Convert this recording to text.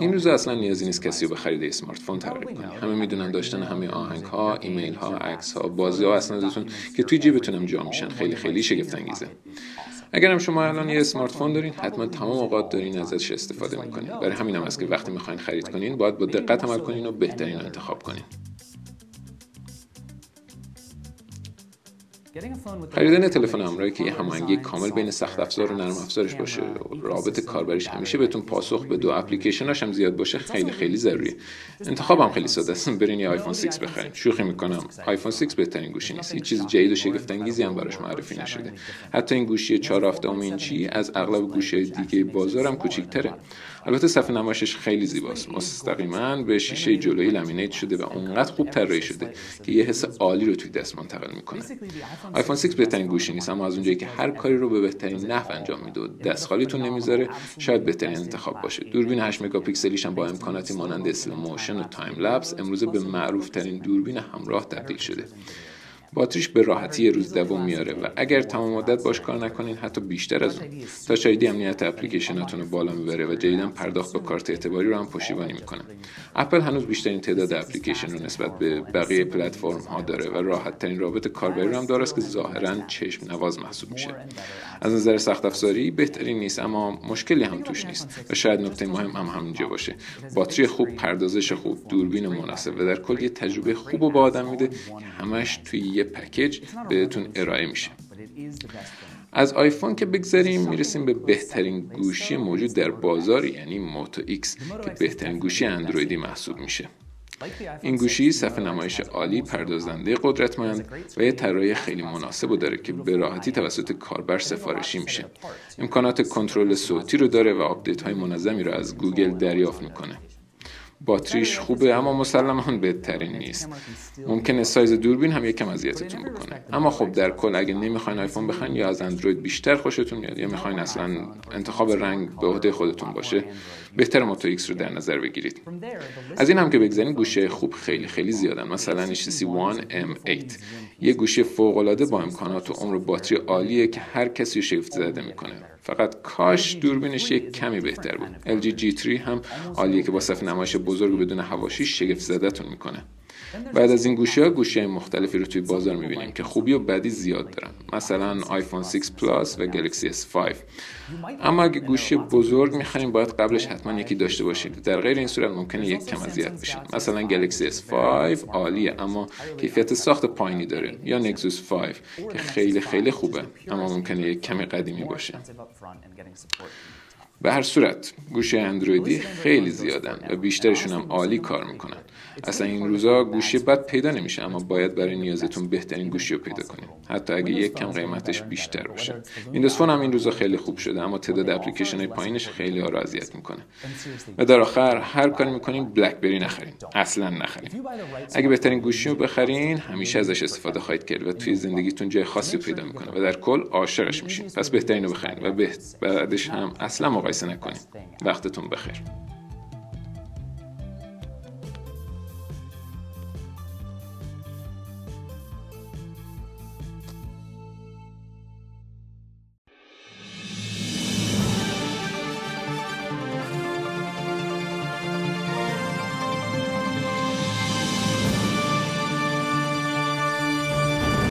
این روزا اصلا نیازی نیست کسی رو به خرید smartphone ترغیب کنی همه می‌دونن داشتن همه آهنگ ها ایمیل ها عکس ها بازی ها اسنادتون که توی جیبتونم جا میشن. خیلی خیلی شگفت انگیزه. اگرم شما الان یه smartphone دارین حتما تمام اوقات دارین ازش استفاده می‌کنین. برای همین هم است که وقتی می‌خواین خرید کنین باید با دقت عمل کنین و بهترین رو انتخاب کنین. خریدن تلفن همراهی که یه هماهنگی کامل بین سخت افزار و نرم افزارش باشه. و رابط کاربریش همیشه بهتون پاسخ بده و اپلیکیشناش هم زیاد باشه. خیلی خیلی ضروریه انتخاب هم خیلی ساده. است برین یه آیفون 6 بخرین. شوخی می‌کنم. آیفون 6 بهترین گوشی نیست. هیچ چیز جدید و شگفت انگیزی هم براش معرفی نشده. حتی این گوشی 4 اینچی از اغلب گوشی دیگه بازار هم کوچیک‌تره. البته صفحه نمایشش خیلی زیباست. مستقیما به شیشه جلویی لامینیت شده و اونقدر خوب طراحی شده که یه حس عالی رو توی دست منتقل می‌کنه آیفون 6 بهترین گوشی نیست اما از اونجایی که هر کاری رو به بهترین نحو انجام میده و دست خالیتون نمی‌ذاره شاید بهترین انتخاب باشه. دوربین 8 مگاپیکسلیش هم با امکاناتی مانند slow motion و time lapse امروزه به معروف ترین دوربین همراه تبدیل شده. باتریش به راحتی روز رو دووم میاره و اگر تمام مدت باش کار نکنین حتی بیشتر از اون. Touch ID امنیت اپلیکیشناتون رو بالا می‌بره و جدیدا پرداخت با کارت اعتباری رو هم پشتیبانی می‌کنه. اپل هنوز بیشترین تعداد اپلیکیشن رو نسبت به بقیه پلتفرم ها داره و راحت ترین رابط کاربری رو هم داره که ظاهرا چشم نواز محسوب میشه. از نظر سخت افزاری بهترین نیست اما مشکلی هم توش نیست و شاید نکته مهم هم همینجا باشه. باتری خوب پردازش خوب دوربین مناسب و در کل یه تجربه خوب و به آدم میده همش توی یه پکیج بهتون ارائه میشه. از آیفون که بگذاریم می‌رسیم به بهترین گوشی موجود در بازار یعنی Moto X که بهترین گوشی اندرویدی محسوب میشه. این گوشی صفحه نمایش عالی پردازنده قدرتمند و یه طراحی خیلی مناسب داره که به راحتی توسط کاربر سفارشی میشه. امکانات کنترل صوتی رو داره و آپدیت های منظمی رو از گوگل دریافت می‌کنه. باتریش خوبه اما مسلما بهترین نیست. ممکنه سایز دوربین هم یکم اذیتتون بکنه. اما خب در کل اگه نمی‌خواین آیفون بخواین یا از اندروید بیشتر خوشتون میاد یا می‌خواین اصلا انتخاب رنگ به عهده خودتون باشه بهتره Moto X رو در نظر بگیرید. از این هم که بگذارین گوشه خوب خیلی خیلی زیادن. مثلا HTC One M8 یه گوشی فوق العاده با امکانات و عمر باتری عالیه که هر کسی شیفت زده می‌کنه. فقط کاش دوربینش یک کمی بهتر بود. LG G3 هم عالیه که با صفحه نمایش بزرگ بدون هواشی شگفت زدهتون می‌کنه. بعد از این گوشی ها گوشی های مختلفی رو توی بازار می‌بینیم که خوبی و بدی زیاد دارن. مثلا آیفون 6 پلاس و گلکسی S5 اما اگه گوشی بزرگ می‌خریم باید قبلش حتما یکی داشته باشید. در غیر این صورت ممکنه یک کم اذیت بشید مثلا گلکسی S5 عالیه اما کیفیت ساخت پایینی داره. یا نکزوس 5 که خیلی خیلی خوبه اما ممکنه یک کمی قدیمی باشه. به هر صورت گوشی اندرویدی خیلی زیادن و بیشترشون هم عالی کار می‌کنن. اصلا این روزا گوشی بد پیدا نمیشه اما باید برای نیازتون بهترین گوشی رو پیدا کنید حتی اگه یک کم قیمتش بیشتر باشه. ویندوز فون هم این روزا خیلی خوب شده اما تعداد اپلیکیشن های پایینش خیلی ها رو اذیت می‌کنه و در آخر هر کاری می‌کنین بلک بری نخرین اصلا نخرین اگه بهترین گوشی رو بخرین همیشه ازش استفاده خواهید کرد و توی زندگیتون جای خاصی پیدا می‌کنه و در کل عاشقش میشین. پس بهترین رو بخرین و بعدش هم اصلا مقایسه نکنین. وقتتون بخیر.